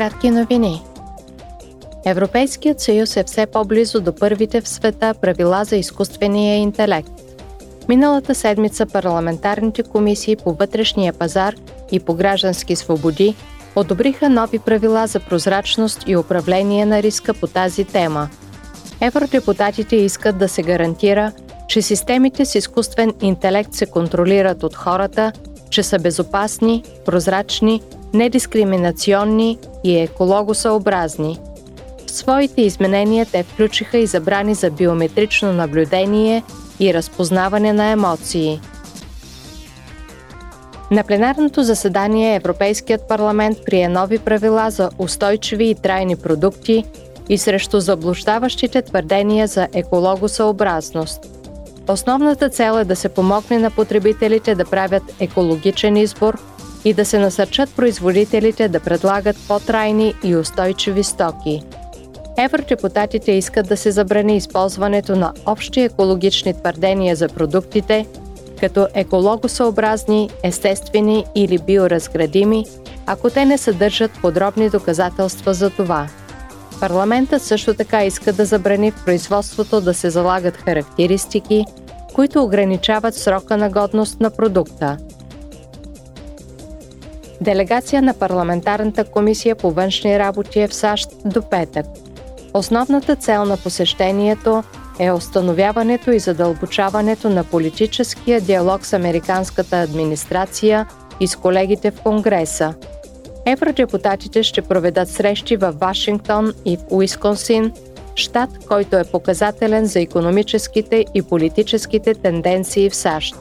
Кратки новини. Европейският съюз е все по-близо до първите в света правила за изкуствения интелект. Миналата седмица парламентарните комисии по вътрешния пазар и по граждански свободи одобриха нови правила за прозрачност и управление на риска по тази тема. Евродепутатите искат да се гарантира, че системите с изкуствен интелект се контролират от хората, че са безопасни, прозрачни, недискриминационни и екологосъобразни. В своите изменения те включиха и забрани за биометрично наблюдение и разпознаване на емоции. На пленарното заседание Европейският парламент прие нови правила за устойчиви и трайни продукти и срещу заблуждаващите твърдения за екологосъобразност. Основната цел е да се помогне на потребителите да правят екологичен избор и да се насърчат производителите да предлагат по-трайни и устойчиви стоки. Евродепутатите искат да се забрани използването на общи екологични твърдения за продуктите, като екологосъобразни, естествени или биоразградими, ако те не съдържат подробни доказателства за това. Парламентът също така иска да забрани в производството да се залагат характеристики, които ограничават срока на годност на продукта. Делегация на Парламентарната комисия по външни работи е в САЩ до петък. Основната цел на посещението е установяването и задълбочаването на политическия диалог с американската администрация и с колегите в Конгреса. Евродепутатите ще проведат срещи в Вашингтон и в Уисконсин, щат, който е показателен за економическите и политическите тенденции в САЩ.